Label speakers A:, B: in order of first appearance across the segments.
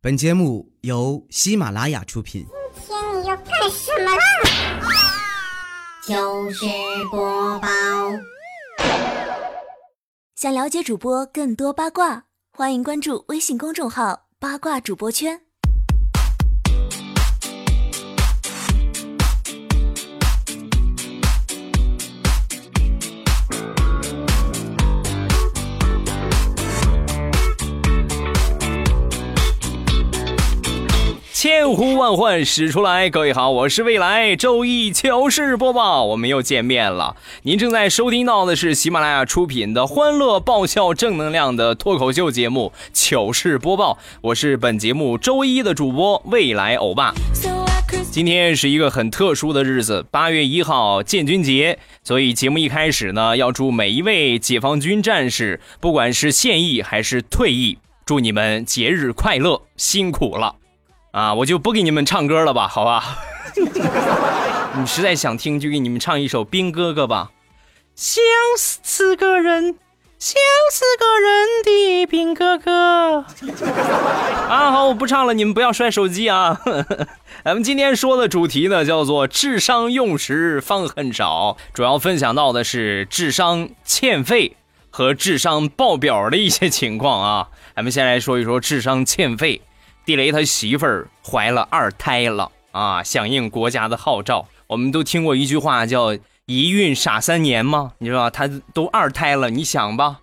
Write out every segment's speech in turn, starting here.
A: 本节目由喜马拉雅出品。
B: 今天你要干什么啦？
C: 就是播报，
D: 想了解主播更多八卦，欢迎关注微信公众号“八卦主播圈”。
E: 千呼万唤始出来，各位好，我是未来周一糗事播报，我们又见面了。您正在收听到的是喜马拉雅出品的欢乐爆笑正能量的脱口秀节目《糗事播报》，我是本节目周一的主播未来欧巴。今天是一个很特殊的日子，八月一号建军节，所以节目一开始呢，要祝每一位解放军战士，不管是现役还是退役，祝你们节日快乐，辛苦了。啊，我就不给你们唱歌了吧，好吧？你实在想听，就给你们唱一首《兵哥哥》吧。想死个人，想死个人的兵哥哥。啊，好，我不唱了，你们不要摔手机啊。咱们今天说的主题呢，叫做“智商用时方恨少”，主要分享到的是智商欠费和智商爆表的一些情况啊。咱们先来说一说智商欠费。地雷他媳妇儿怀了二胎了啊！响应国家的号召，我们都听过一句话叫“一孕傻三年”吗？你知道？他都二胎了，你想吧，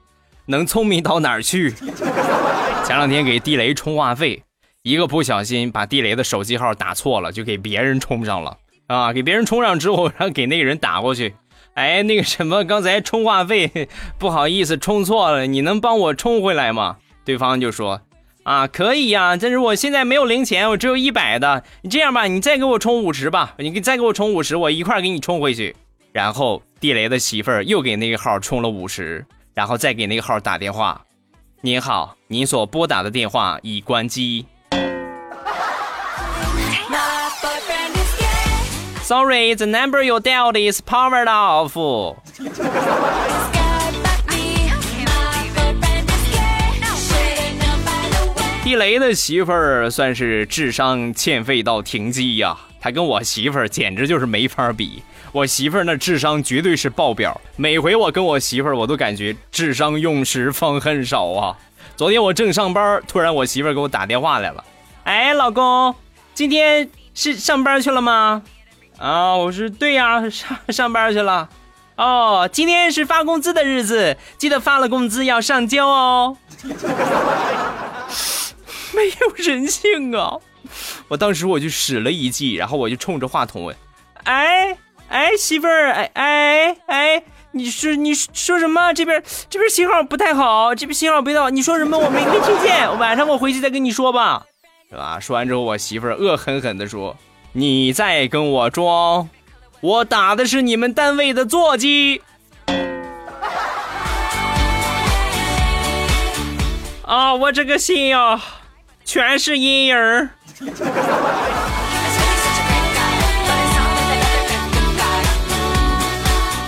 E: 能聪明到哪儿去？前两天给地雷充话费，一个不小心把地雷的手机号打错了，就给别人充上了啊！给别人充上之后，然后给那个人打过去，哎，那个什么，刚才充话费不好意思充错了，你能帮我充回来吗？对方就说。啊，可以呀，但是我现在没有零钱，我只有一百的。你这样吧，你再给我充五十吧，你再给我充五十，我一块给你充回去。然后地雷的媳妇儿又给那个号充了五十，然后再给那个号打电话。您好，您所拨打的电话已关机。Sorry, the number you dialed is powered off. 地雷的媳妇儿算是智商欠费到停机呀，他跟我媳妇儿简直就是没法比。我媳妇儿那智商绝对是爆表，每回我跟我媳妇儿，我都感觉智商用时方恨少啊。昨天我正上班，突然我媳妇儿给我打电话来了，哎，老公，今天是上班去了吗？啊，我说对呀，上上班去了。哦，今天是发工资的日子，记得发了工资要上交哦。没有人性啊！我当时我就使了一计，然后我就冲着话筒问：“哎哎，媳妇儿，哎哎哎，你说你说什么？这边这边信号不太好，这边信号不太好。你说什么？我没没听见。晚上我回去再跟你说吧，是吧？”说完之后，我媳妇儿恶狠狠地说：“你再跟我装，我打的是你们单位的座机。”啊，我这个心呀！全是阴影儿。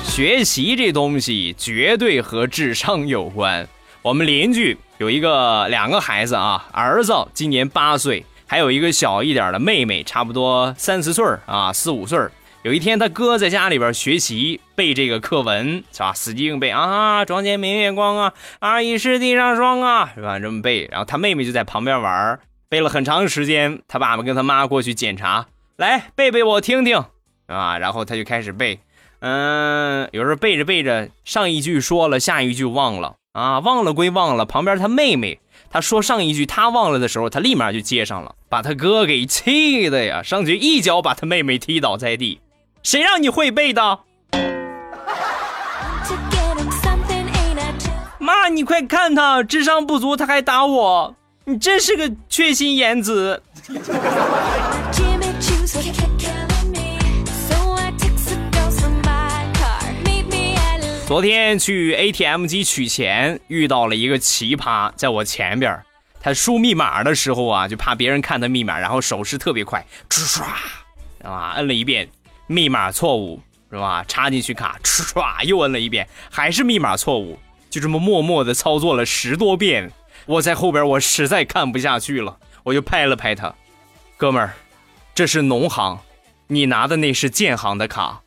E: 学习这东西绝对和智商有关。我们邻居有一个两个孩子啊，儿子今年八岁，还有一个小一点的妹妹，差不多三四岁啊，四五岁。有一天，他哥在家里边学习背这个课文，是吧？死记硬背啊！床前明月光啊，二一是地上霜啊，是吧？这么背。然后他妹妹就在旁边玩，背了很长时间。他爸爸跟他妈过去检查，来背背我听听啊。然后他就开始背，嗯，有时候背着背着，上一句说了，下一句忘了啊，忘了归忘了。旁边他妹妹他说上一句他忘了的时候，他立马就接上了，把他哥给气的呀，上去一脚把他妹妹踢倒在地。谁让你会背的？妈，你快看他智商不足，他还打我，你真是个缺心眼子。昨天去 ATM 机取钱，遇到了一个奇葩，在我前边，他输密码的时候啊，就怕别人看他密码，然后手势特别快，唰，啊，摁了一遍。密码错误是吧？插进去卡，唰，又摁了一遍，还是密码错误。就这么默默的操作了十多遍，我在后边我实在看不下去了，我就拍了拍他，哥们儿，这是农行，你拿的那是建行的卡。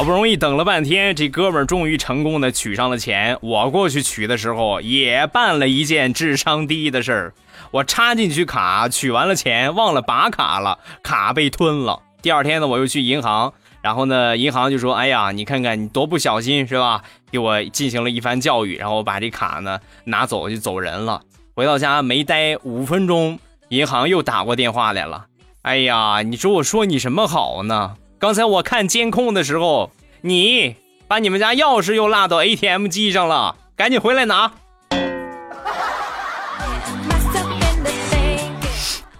E: 好不容易等了半天，这哥们儿终于成功的取上了钱。我过去取的时候，也办了一件智商低的事儿。我插进去卡，取完了钱，忘了拔卡了，卡被吞了。第二天呢，我又去银行，然后呢，银行就说：“哎呀，你看看你多不小心，是吧？”给我进行了一番教育，然后我把这卡呢拿走就走人了。回到家没待五分钟，银行又打过电话来了。哎呀，你说我说你什么好呢？刚才我看监控的时候，你把你们家钥匙又落到 ATM 机上了，赶紧回来拿。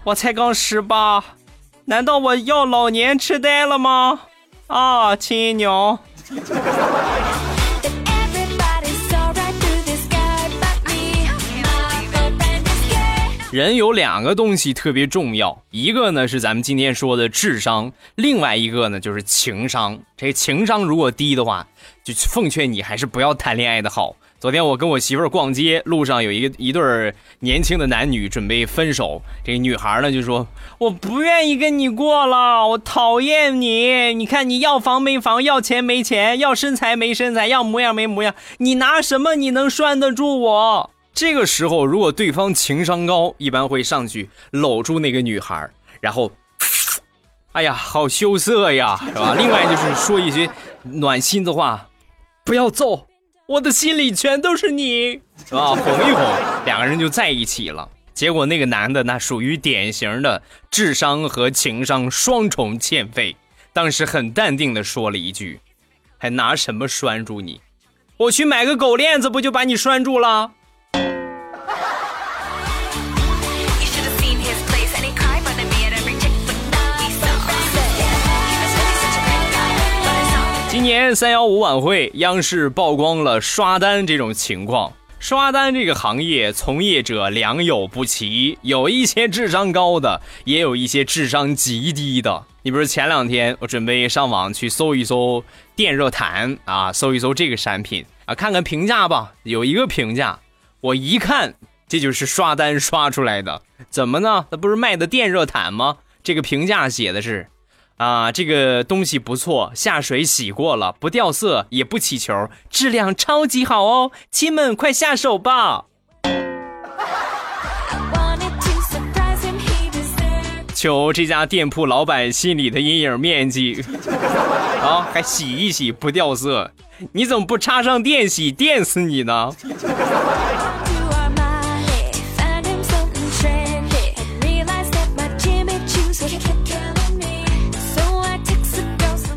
E: 我才刚十八，难道我要老年痴呆了吗？啊，亲娘！人有两个东西特别重要，一个呢是咱们今天说的智商，另外一个呢就是情商。这情商如果低的话，就奉劝你还是不要谈恋爱的好。昨天我跟我媳妇儿逛街，路上有一个一对年轻的男女准备分手，这个女孩呢就说：“我不愿意跟你过了，我讨厌你。你看你要房没房，要钱没钱，要身材没身材，要模样没模样，你拿什么你能拴得住我？”这个时候，如果对方情商高，一般会上去搂住那个女孩，然后，哎呀，好羞涩呀，是吧？另外就是说一些暖心的话，不要揍，我的心里全都是你，是吧？哄一哄，两个人就在一起了。结果那个男的那属于典型的智商和情商双重欠费，当时很淡定的说了一句：“还拿什么拴住你？我去买个狗链子，不就把你拴住了？”今年三幺五晚会，央视曝光了刷单这种情况。刷单这个行业从业者良莠不齐，有一些智商高的，也有一些智商极低的。你比如前两天，我准备上网去搜一搜电热毯啊，搜一搜这个产品啊，看看评价吧。有一个评价，我一看，这就是刷单刷出来的。怎么呢？那不是卖的电热毯吗？这个评价写的是。啊，这个东西不错，下水洗过了，不掉色，也不起球，质量超级好哦，亲们快下手吧！求这家店铺老板心里的阴影面积啊，还洗一洗不掉色，你怎么不插上电洗，电死你呢？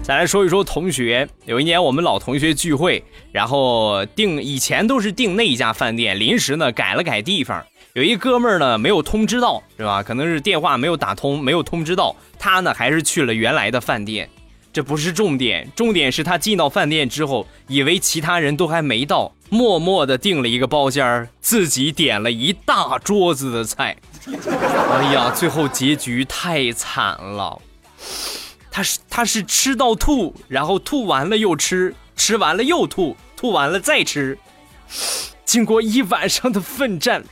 E: 再来说一说同学，有一年我们老同学聚会，然后订以前都是订那一家饭店，临时呢改了改地方，有一哥们儿呢没有通知到，是吧？可能是电话没有打通，没有通知到，他呢还是去了原来的饭店。这不是重点，重点是他进到饭店之后，以为其他人都还没到，默默的订了一个包间自己点了一大桌子的菜。哎呀，最后结局太惨了。他是他是吃到吐，然后吐完了又吃，吃完了又吐，吐完了再吃。经过一晚上的奋战，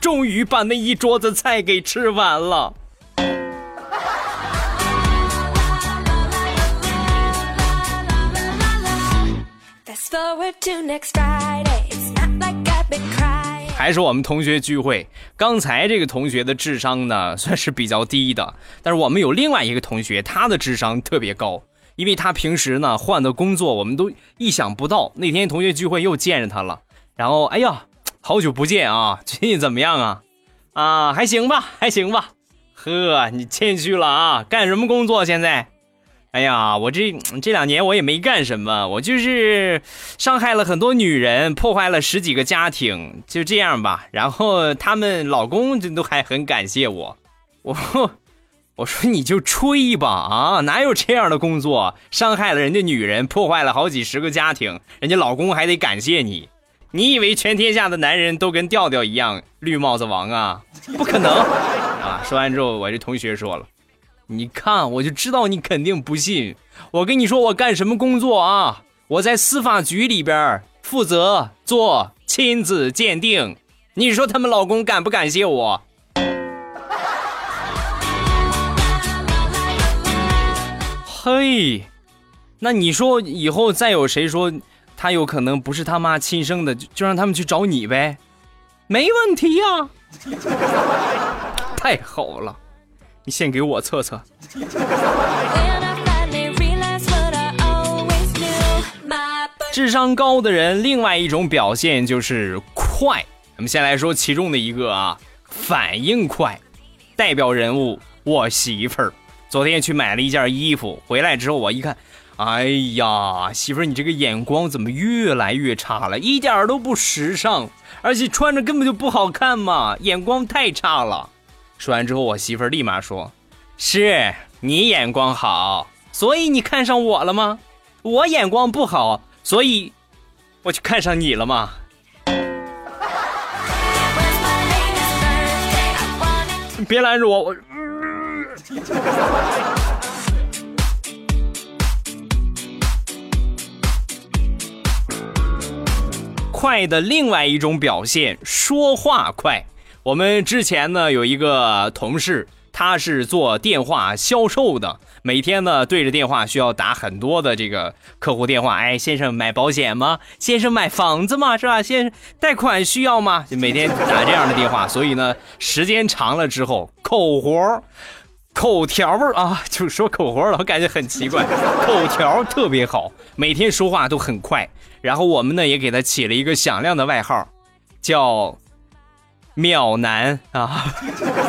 E: 终于把那一桌子菜给吃完了。还是我们同学聚会，刚才这个同学的智商呢，算是比较低的。但是我们有另外一个同学，他的智商特别高，因为他平时呢换的工作，我们都意想不到。那天同学聚会又见着他了，然后哎呀，好久不见啊，最近怎么样啊？啊，还行吧，还行吧。呵，你谦虚了啊，干什么工作现在？哎呀，我这这两年我也没干什么，我就是伤害了很多女人，破坏了十几个家庭，就这样吧。然后他们老公这都还很感谢我，我我说你就吹吧啊，哪有这样的工作？伤害了人家女人，破坏了好几十个家庭，人家老公还得感谢你？你以为全天下的男人都跟调调一样绿帽子王啊？不可能啊！说完之后，我这同学说了。你看，我就知道你肯定不信。我跟你说，我干什么工作啊？我在司法局里边负责做亲子鉴定，你说他们老公感不感谢我？嘿，那你说以后再有谁说他有可能不是他妈亲生的，就就让他们去找你呗，没问题呀。太好了，你先给我测测。智商高的人，另外一种表现就是快。我们先来说其中的一个啊，反应快。代表人物，我媳妇儿。昨天去买了一件衣服，回来之后我一看，哎呀，媳妇儿，你这个眼光怎么越来越差了？一点都不时尚，而且穿着根本就不好看嘛，眼光太差了。说完之后，我媳妇儿立马说：“是你眼光好，所以你看上我了吗？我眼光不好，所以我就看上你了吗？” 别拦着我，我。快的另外一种表现，说话快。我们之前呢有一个同事，他是做电话销售的，每天呢对着电话需要打很多的这个客户电话。哎，先生买保险吗？先生买房子吗？是吧？先生贷款需要吗？就每天打这样的电话，所以呢时间长了之后，口活、口条啊，就说口活了，我感觉很奇怪，口条特别好，每天说话都很快。然后我们呢也给他起了一个响亮的外号，叫。秒男啊，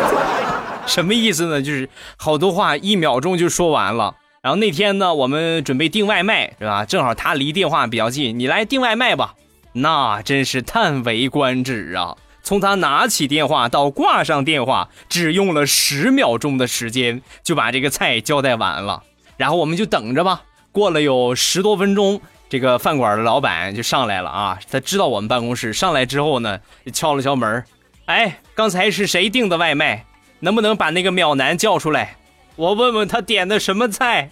E: 什么意思呢？就是好多话一秒钟就说完了。然后那天呢，我们准备订外卖，是吧？正好他离电话比较近，你来订外卖吧。那真是叹为观止啊！从他拿起电话到挂上电话，只用了十秒钟的时间，就把这个菜交代完了。然后我们就等着吧。过了有十多分钟，这个饭馆的老板就上来了啊。他知道我们办公室，上来之后呢，敲了敲门。哎，刚才是谁订的外卖？能不能把那个秒男叫出来？我问问他点的什么菜。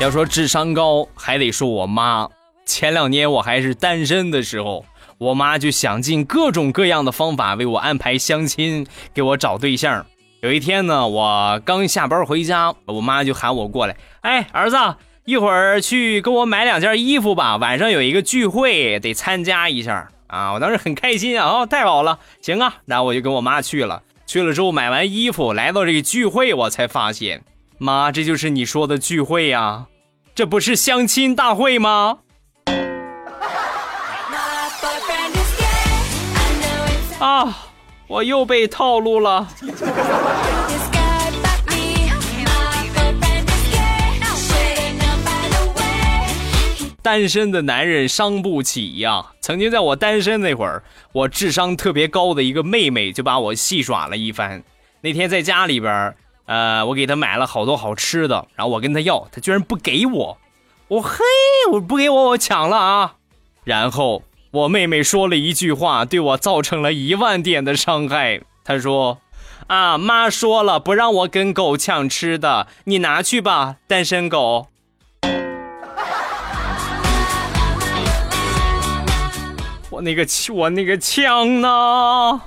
E: 要说智商高，还得说我妈。前两年我还是单身的时候，我妈就想尽各种各样的方法为我安排相亲，给我找对象。有一天呢，我刚下班回家，我妈就喊我过来。哎，儿子，一会儿去给我买两件衣服吧，晚上有一个聚会，得参加一下啊！我当时很开心啊，哦，太好了，行啊，然后我就跟我妈去了。去了之后买完衣服，来到这个聚会，我才发现，妈，这就是你说的聚会呀？这不是相亲大会吗？啊！我又被套路了。单身的男人伤不起呀！曾经在我单身那会儿，我智商特别高的一个妹妹就把我戏耍了一番。那天在家里边，呃，我给她买了好多好吃的，然后我跟她要，她居然不给我。我嘿，我不给我，我抢了啊！然后。我妹妹说了一句话，对我造成了一万点的伤害。她说：“啊，妈说了，不让我跟狗抢吃的，你拿去吧，单身狗。”我那个我那个枪呢？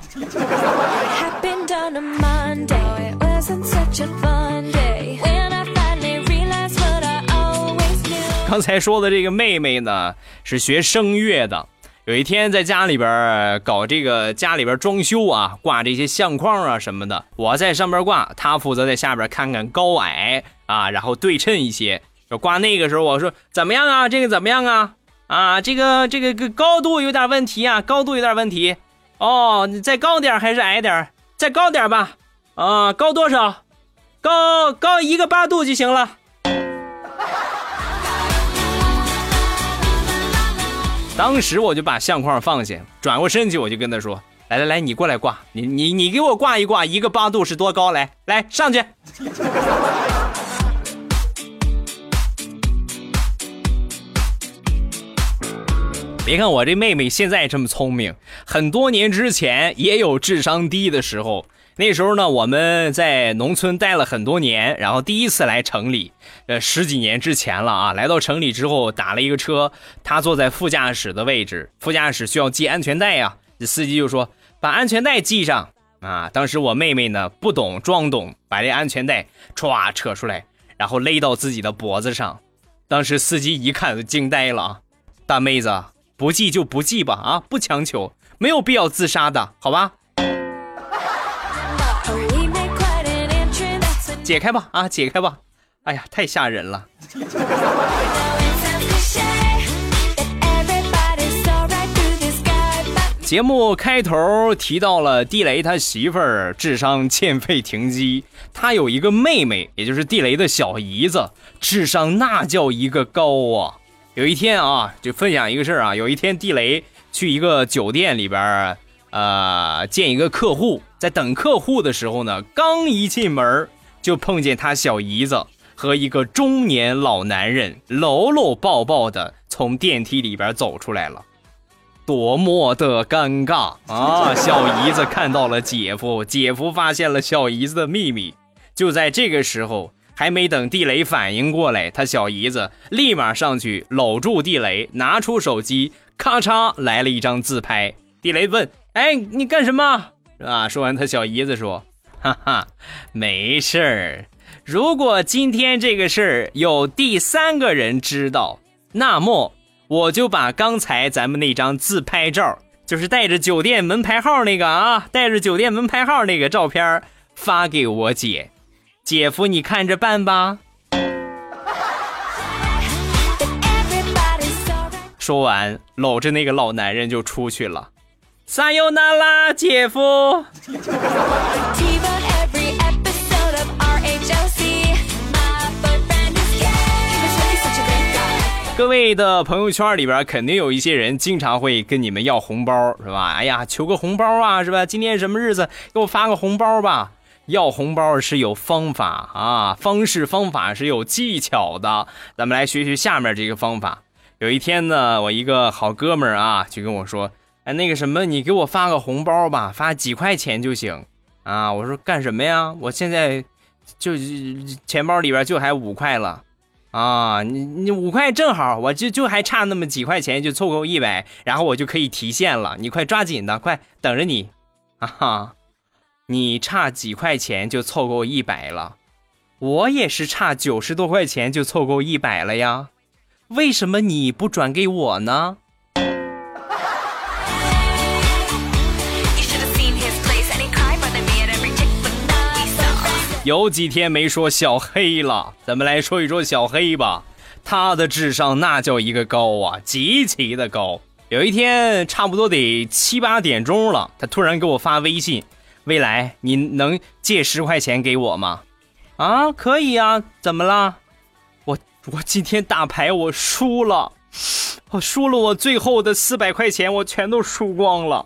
E: 刚才说的这个妹妹呢，是学声乐的。有一天在家里边搞这个家里边装修啊，挂这些相框啊什么的，我在上边挂，他负责在下边看看高矮啊，然后对称一些。就挂那个时候，我说怎么样啊？这个怎么样啊？啊，这个这个个高度有点问题啊，高度有点问题。哦，你再高点还是矮点？再高点吧。啊，高多少？高高一个八度就行了。当时我就把相框放下，转过身去，我就跟他说：“来来来，你过来挂，你你你给我挂一挂，一个八度是多高？来来上去。”别看我这妹妹现在这么聪明，很多年之前也有智商低的时候。那时候呢，我们在农村待了很多年，然后第一次来城里，呃，十几年之前了啊。来到城里之后，打了一个车，他坐在副驾驶的位置，副驾驶需要系安全带呀。这司机就说：“把安全带系上啊！”当时我妹妹呢不懂装懂，把这安全带歘扯出来，然后勒到自己的脖子上。当时司机一看就惊呆了啊：“大妹子，不系就不系吧，啊，不强求，没有必要自杀的，好吧？”解开吧，啊，解开吧！哎呀，太吓人了。节目开头提到了地雷他媳妇儿智商欠费停机，他有一个妹妹，也就是地雷的小姨子，智商那叫一个高啊！有一天啊，就分享一个事儿啊，有一天地雷去一个酒店里边，呃，见一个客户，在等客户的时候呢，刚一进门。就碰见他小姨子和一个中年老男人搂搂抱抱的从电梯里边走出来了，多么的尴尬啊！小姨子看到了姐夫，姐夫发现了小姨子的秘密。就在这个时候，还没等地雷反应过来，他小姨子立马上去搂住地雷，拿出手机，咔嚓来了一张自拍。地雷问：“哎，你干什么？”啊，说完，他小姨子说。哈哈，没事儿。如果今天这个事儿有第三个人知道，那么我就把刚才咱们那张自拍照，就是带着酒店门牌号那个啊，带着酒店门牌号那个照片发给我姐。姐夫，你看着办吧。说完，搂着那个老男人就出去了。撒尤那拉，姐夫。各位的朋友圈里边，肯定有一些人经常会跟你们要红包，是吧？哎呀，求个红包啊，是吧？今天什么日子，给我发个红包吧。要红包是有方法啊，方式方法是有技巧的。咱们来学学下面这个方法。有一天呢，我一个好哥们儿啊，就跟我说。哎，那个什么，你给我发个红包吧，发几块钱就行啊！我说干什么呀？我现在就钱包里边就还五块了啊！你你五块正好，我就就还差那么几块钱就凑够一百，然后我就可以提现了。你快抓紧的，快等着你啊！哈，你差几块钱就凑够一百了，我也是差九十多块钱就凑够一百了呀，为什么你不转给我呢？有几天没说小黑了，咱们来说一说小黑吧。他的智商那叫一个高啊，极其的高。有一天差不多得七八点钟了，他突然给我发微信：“未来，你能借十块钱给我吗？”啊，可以啊，怎么了？我我今天打牌我输了，我输了，我最后的四百块钱我全都输光了。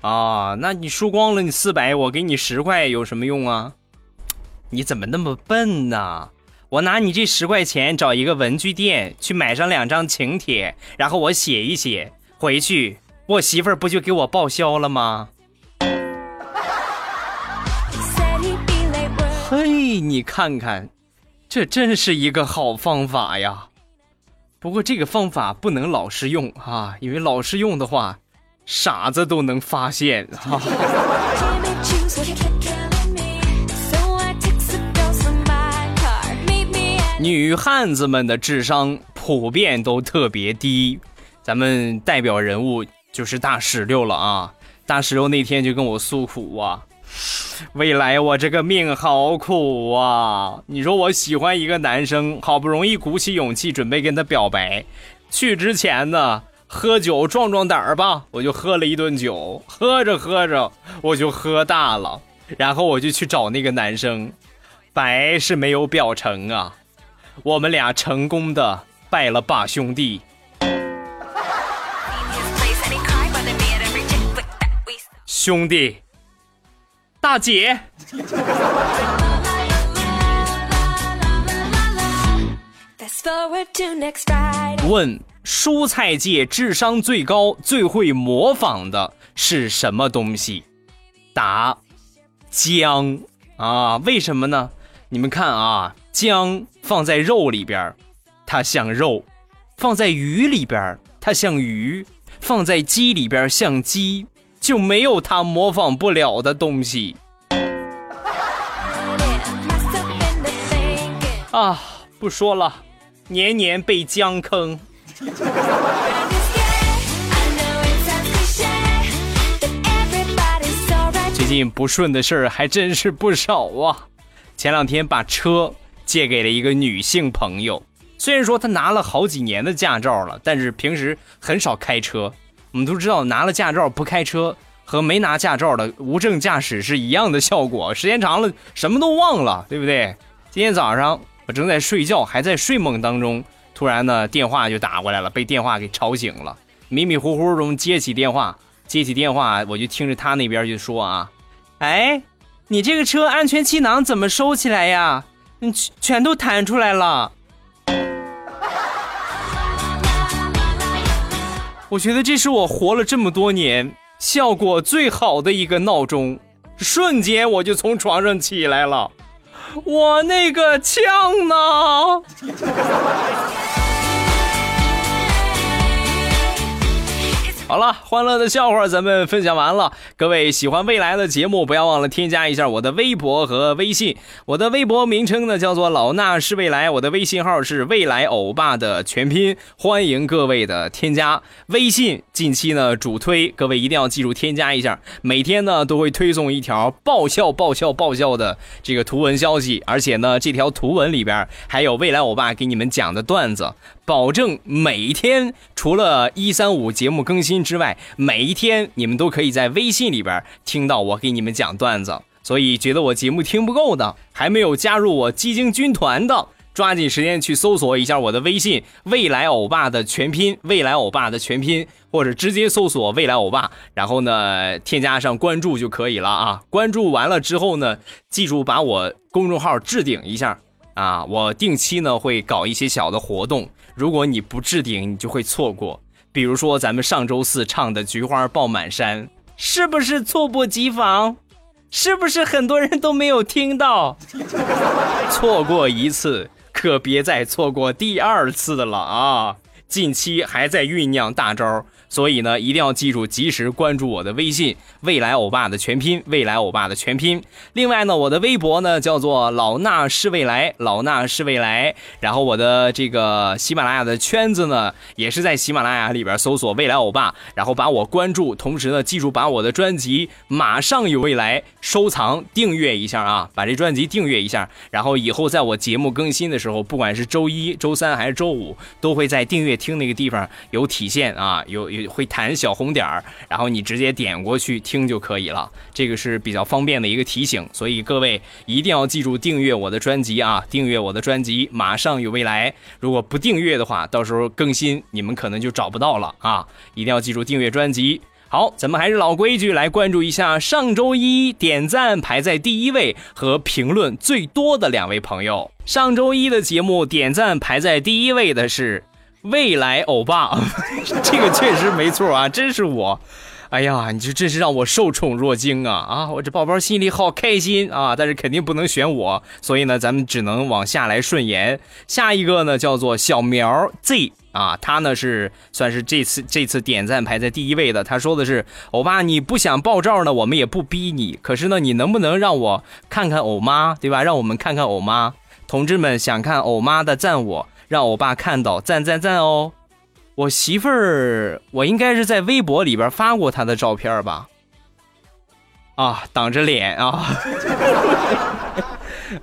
E: 啊，那你输光了，你四百，我给你十块有什么用啊？你怎么那么笨呢？我拿你这十块钱找一个文具店去买上两张请帖，然后我写一写回去，我媳妇儿不就给我报销了吗？嘿，你看看，这真是一个好方法呀！不过这个方法不能老是用啊，因为老是用的话，傻子都能发现哈。女汉子们的智商普遍都特别低，咱们代表人物就是大石榴了啊！大石榴那天就跟我诉苦啊，未来我这个命好苦啊！你说我喜欢一个男生，好不容易鼓起勇气准备跟他表白，去之前呢，喝酒壮壮胆儿吧，我就喝了一顿酒，喝着喝着我就喝大了，然后我就去找那个男生，白是没有表成啊。我们俩成功的拜了把兄弟，兄弟，大姐。问：蔬菜界智商最高、最会模仿的是什么东西？答：姜啊，为什么呢？你们看啊，姜放在肉里边，它像肉；放在鱼里边，它像鱼；放在鸡里边像鸡，就没有它模仿不了的东西。啊，不说了，年年被姜坑。最近不顺的事儿还真是不少啊！前两天把车借给了一个女性朋友，虽然说她拿了好几年的驾照了，但是平时很少开车。我们都知道，拿了驾照不开车和没拿驾照的无证驾驶是一样的效果，时间长了什么都忘了，对不对？今天早上我正在睡觉，还在睡梦当中，突然呢电话就打过来了，被电话给吵醒了，迷迷糊糊中接起电话，接起电话我就听着他那边就说啊。哎，你这个车安全气囊怎么收起来呀？你全全都弹出来了。我觉得这是我活了这么多年效果最好的一个闹钟，瞬间我就从床上起来了。我那个枪呢？好了，欢乐的笑话咱们分享完了。各位喜欢未来的节目，不要忘了添加一下我的微博和微信。我的微博名称呢叫做老衲是未来，我的微信号是未来欧巴的全拼，欢迎各位的添加。微信近期呢主推，各位一定要记住添加一下。每天呢都会推送一条爆笑、爆笑、爆笑的这个图文消息，而且呢这条图文里边还有未来欧巴给你们讲的段子。保证每一天除了一三五节目更新之外，每一天你们都可以在微信里边听到我给你们讲段子。所以觉得我节目听不够的，还没有加入我基金军团的，抓紧时间去搜索一下我的微信“未来欧巴”的全拼“未来欧巴”的全拼，或者直接搜索“未来欧巴”，然后呢添加上关注就可以了啊。关注完了之后呢，记住把我公众号置顶一下啊，我定期呢会搞一些小的活动。如果你不置顶，你就会错过。比如说咱们上周四唱的《菊花爆满山》，是不是猝不及防？是不是很多人都没有听到？错过一次，可别再错过第二次了啊！近期还在酝酿大招。所以呢，一定要记住，及时关注我的微信“未来欧巴”的全拼“未来欧巴”的全拼。另外呢，我的微博呢叫做“老衲是未来”，老衲是未来。然后我的这个喜马拉雅的圈子呢，也是在喜马拉雅里边搜索“未来欧巴”，然后把我关注。同时呢，记住把我的专辑《马上有未来》收藏订阅一下啊，把这专辑订阅一下。然后以后在我节目更新的时候，不管是周一周三还是周五，都会在订阅听那个地方有体现啊，有会弹小红点儿，然后你直接点过去听就可以了。这个是比较方便的一个提醒，所以各位一定要记住订阅我的专辑啊！订阅我的专辑，马上有未来。如果不订阅的话，到时候更新你们可能就找不到了啊！一定要记住订阅专辑。好，咱们还是老规矩，来关注一下上周一点赞排在第一位和评论最多的两位朋友。上周一的节目点赞排在第一位的是。未来欧巴，这个确实没错啊，真是我。哎呀，你这真是让我受宠若惊啊！啊，我这宝宝心里好开心啊！但是肯定不能选我，所以呢，咱们只能往下来顺延。下一个呢，叫做小苗 Z 啊，他呢是算是这次这次点赞排在第一位的。他说的是：欧巴，你不想爆照呢，我们也不逼你。可是呢，你能不能让我看看欧妈，对吧？让我们看看欧妈，同志们想看欧妈的赞我。让我爸看到赞赞赞哦！我媳妇儿，我应该是在微博里边发过她的照片吧？啊，挡着脸啊！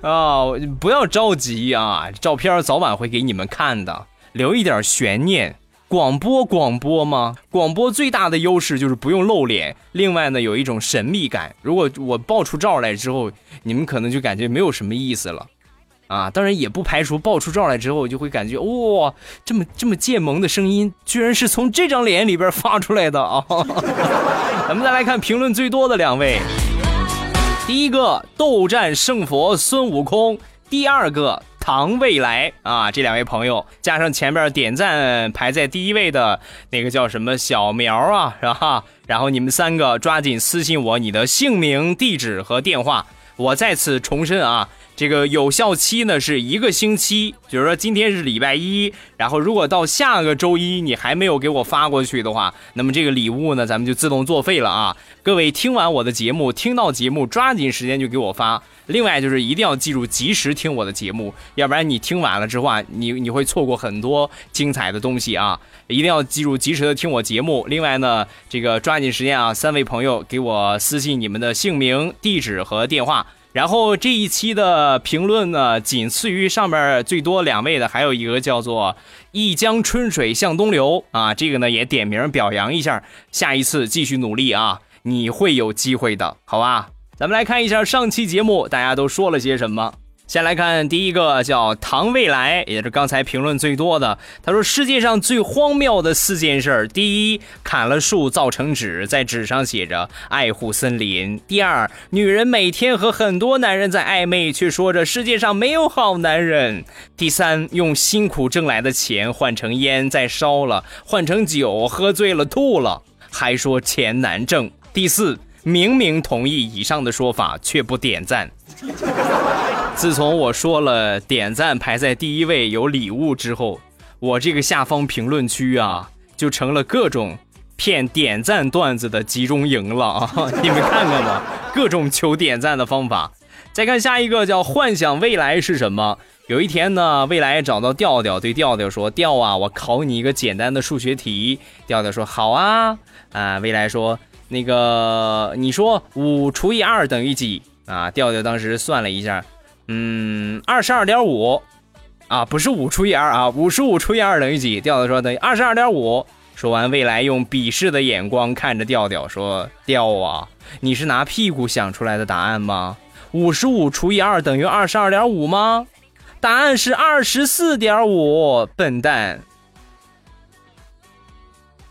E: 啊，不要着急啊，照片早晚会给你们看的，留一点悬念。广播广播吗？广播最大的优势就是不用露脸，另外呢，有一种神秘感。如果我爆出照来之后，你们可能就感觉没有什么意思了。啊，当然也不排除爆出照来之后，就会感觉哇，这么这么贱萌的声音，居然是从这张脸里边发出来的啊！咱们再来看评论最多的两位，第一个斗战胜佛孙悟空，第二个唐未来啊，这两位朋友加上前边点赞排在第一位的那个叫什么小苗啊，是吧？然后你们三个抓紧私信我你的姓名、地址和电话。我再次重申啊，这个有效期呢是一个星期，就是说今天是礼拜一，然后如果到下个周一你还没有给我发过去的话，那么这个礼物呢咱们就自动作废了啊！各位听完我的节目，听到节目抓紧时间就给我发。另外就是一定要记住及时听我的节目，要不然你听完了之后啊，你你会错过很多精彩的东西啊！一定要记住及时的听我节目。另外呢，这个抓紧时间啊，三位朋友给我私信你们的姓名、地址和电话。然后这一期的评论呢，仅次于上面最多两位的，还有一个叫做“一江春水向东流”啊，这个呢也点名表扬一下，下一次继续努力啊，你会有机会的，好吧？咱们来看一下上期节目大家都说了些什么。先来看第一个，叫唐未来，也是刚才评论最多的。他说：“世界上最荒谬的四件事儿：第一，砍了树造成纸，在纸上写着爱护森林；第二，女人每天和很多男人在暧昧，却说着世界上没有好男人；第三，用辛苦挣来的钱换成烟再烧了，换成酒喝醉了吐了，还说钱难挣；第四，明明同意以上的说法，却不点赞。” 自从我说了点赞排在第一位有礼物之后，我这个下方评论区啊，就成了各种骗点赞段子的集中营了啊！你们看看吧，各种求点赞的方法。再看下一个叫幻想未来是什么？有一天呢，未来找到调调，对调调说：“调啊，我考你一个简单的数学题。”调调说：“好啊。”啊，未来说：“那个，你说五除以二等于几？”啊，调调当时算了一下。嗯，二十二点五，啊，不是五除以二啊，五十五除以二等于几？调调说等于二十二点五。说完，未来用鄙视的眼光看着调调说：“调啊，你是拿屁股想出来的答案吗？五十五除以二等于二十二点五吗？答案是二十四点五，笨蛋。”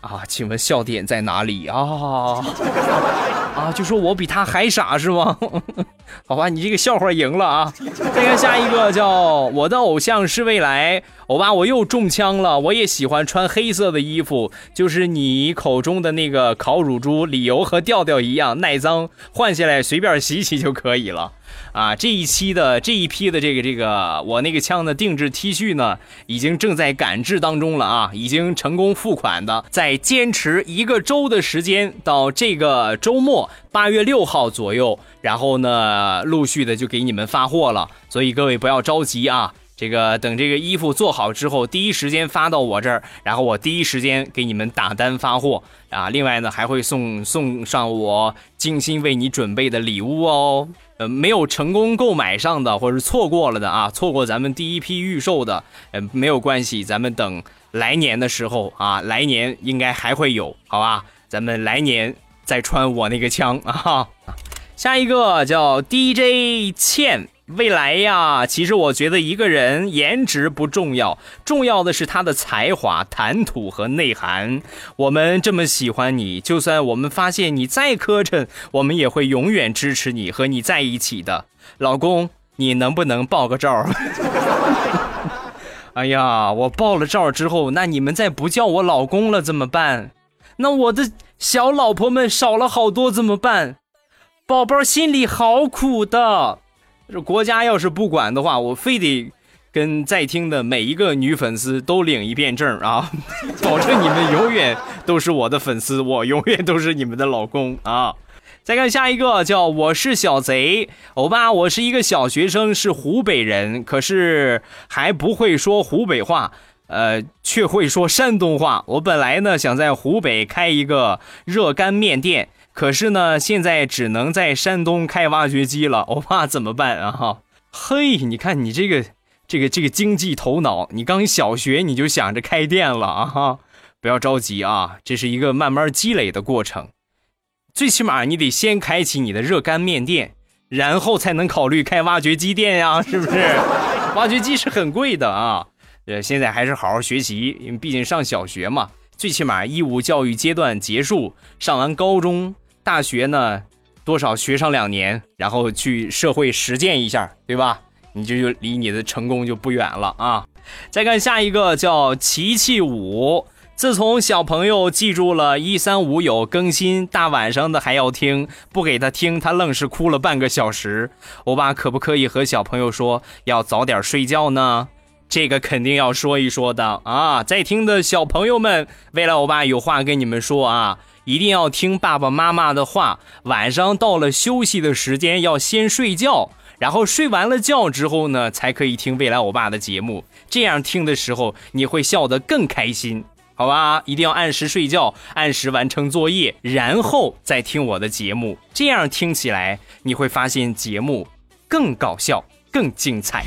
E: 啊，请问笑点在哪里啊？啊，就说我比他还傻是吗？好吧，你这个笑话赢了啊！再看下一个，叫我的偶像是未来欧巴，我又中枪了。我也喜欢穿黑色的衣服，就是你口中的那个烤乳猪，理由和调调一样，耐脏，换下来随便洗洗就可以了。啊，这一期的这一批的这个这个我那个枪的定制 T 恤呢，已经正在赶制当中了啊，已经成功付款的，在坚持一个周的时间，到这个周末八月六号左右，然后呢，陆续的就给你们发货了，所以各位不要着急啊。这个等这个衣服做好之后，第一时间发到我这儿，然后我第一时间给你们打单发货啊。另外呢，还会送送上我精心为你准备的礼物哦。呃，没有成功购买上的，或者是错过了的啊，错过咱们第一批预售的，呃，没有关系，咱们等来年的时候啊，来年应该还会有，好吧？咱们来年再穿我那个枪啊。下一个叫 DJ 倩。未来呀，其实我觉得一个人颜值不重要，重要的是他的才华、谈吐和内涵。我们这么喜欢你，就算我们发现你再磕碜，我们也会永远支持你，和你在一起的。老公，你能不能爆个照？哎呀，我爆了照之后，那你们再不叫我老公了怎么办？那我的小老婆们少了好多怎么办？宝宝心里好苦的。这国家要是不管的话，我非得跟在听的每一个女粉丝都领一遍证啊，保证你们永远都是我的粉丝，我永远都是你们的老公啊！再看下一个，叫我是小贼欧巴，我是一个小学生，是湖北人，可是还不会说湖北话，呃，却会说山东话。我本来呢想在湖北开一个热干面店。可是呢，现在只能在山东开挖掘机了，欧巴怎么办啊？哈，嘿，你看你这个这个这个经济头脑，你刚小学你就想着开店了啊？哈，不要着急啊，这是一个慢慢积累的过程，最起码你得先开启你的热干面店，然后才能考虑开挖掘机店呀，是不是？挖掘机是很贵的啊，呃，现在还是好好学习，因为毕竟上小学嘛，最起码义务教育阶段结束，上完高中。大学呢，多少学上两年，然后去社会实践一下，对吧？你就就离你的成功就不远了啊！再看下一个叫琪琪五，自从小朋友记住了一三五有更新，大晚上的还要听，不给他听，他愣是哭了半个小时。欧巴可不可以和小朋友说要早点睡觉呢？这个肯定要说一说的啊！在听的小朋友们，未来欧巴有话跟你们说啊，一定要听爸爸妈妈的话。晚上到了休息的时间，要先睡觉。然后睡完了觉之后呢，才可以听未来欧巴的节目。这样听的时候，你会笑得更开心，好吧？一定要按时睡觉，按时完成作业，然后再听我的节目。这样听起来，你会发现节目更搞笑、更精彩。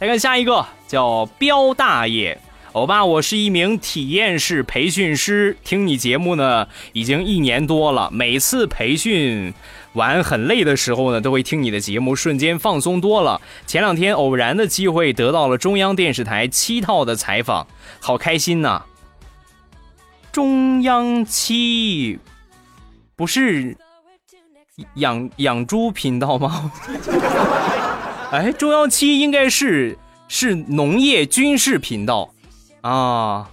E: 来看下一个，叫彪大爷。欧巴，我是一名体验式培训师，听你节目呢已经一年多了，每次培训。玩很累的时候呢，都会听你的节目，瞬间放松多了。前两天偶然的机会得到了中央电视台七套的采访，好开心呐！中央七不是养养猪频道吗？哎，中央七应该是是农业军事频道啊。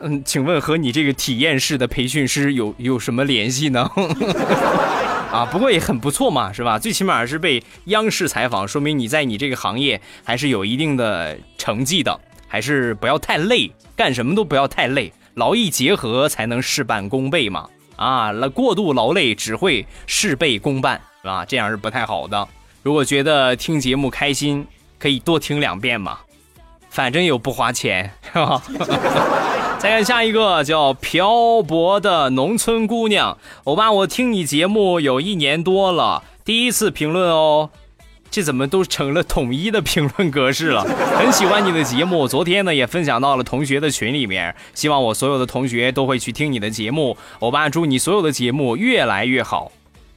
E: 嗯，请问和你这个体验式的培训师有有什么联系呢？啊，不过也很不错嘛，是吧？最起码是被央视采访，说明你在你这个行业还是有一定的成绩的，还是不要太累，干什么都不要太累，劳逸结合才能事半功倍嘛。啊，那过度劳累只会事倍功半，是吧？这样是不太好的。如果觉得听节目开心，可以多听两遍嘛，反正又不花钱，是吧？再看下一个叫漂泊的农村姑娘，欧巴，我听你节目有一年多了，第一次评论哦，这怎么都成了统一的评论格式了？很喜欢你的节目，昨天呢也分享到了同学的群里面，希望我所有的同学都会去听你的节目，欧巴祝你所有的节目越来越好。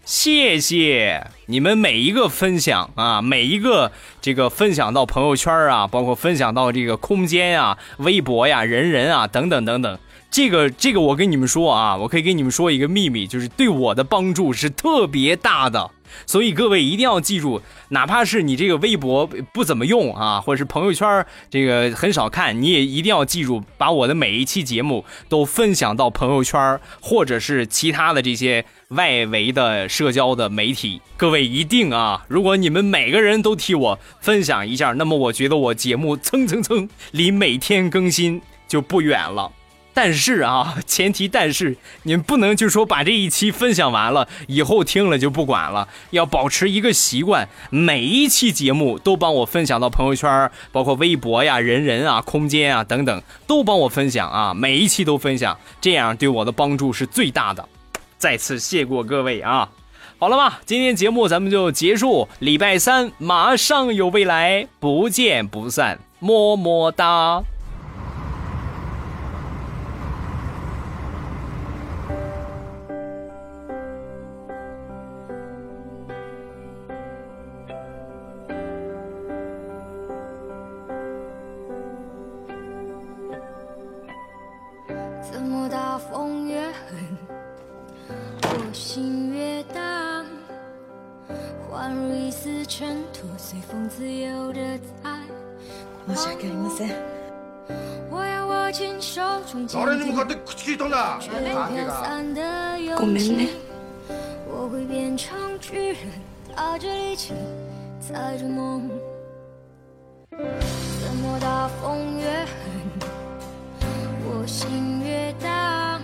E: 谢谢你们每一个分享啊，每一个这个分享到朋友圈啊，包括分享到这个空间啊、微博呀、人人啊等等等等。这个这个，我跟你们说啊，我可以跟你们说一个秘密，就是对我的帮助是特别大的。所以各位一定要记住，哪怕是你这个微博不怎么用啊，或者是朋友圈这个很少看，你也一定要记住，把我的每一期节目都分享到朋友圈，或者是其他的这些外围的社交的媒体。各位一定啊，如果你们每个人都替我分享一下，那么我觉得我节目蹭蹭蹭离每天更新就不远了。但是啊，前提但是你不能就说把这一期分享完了以后听了就不管了，要保持一个习惯，每一期节目都帮我分享到朋友圈，包括微博呀、人人啊、空间啊等等，都帮我分享啊，每一期都分享，这样对我的帮助是最大的。再次谢过各位啊！好了吧，今天节目咱们就结束，礼拜三马上有未来，不见不散，么么哒。
F: 巨人踏着力气踩着梦怎么大风越狠我心越大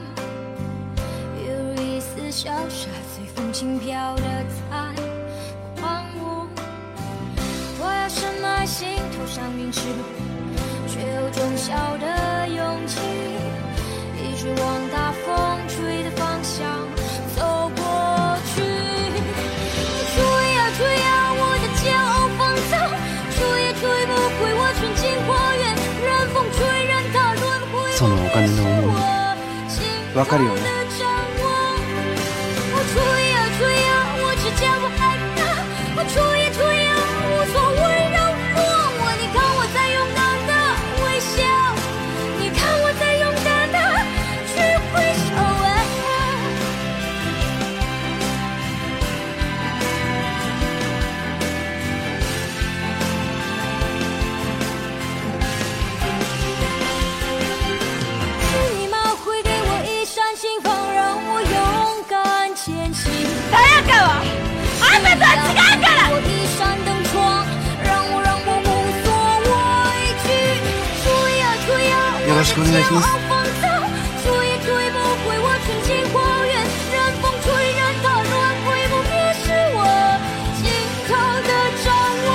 F: 有一丝潇洒随风轻飘的在荒芜。我要深埋心头上铭记，却有种小的勇气，一直往
A: み、わかるよね。骄傲放心
F: 吹啊吹不毁我任风吹任它乱毁不灭是我尽头的展望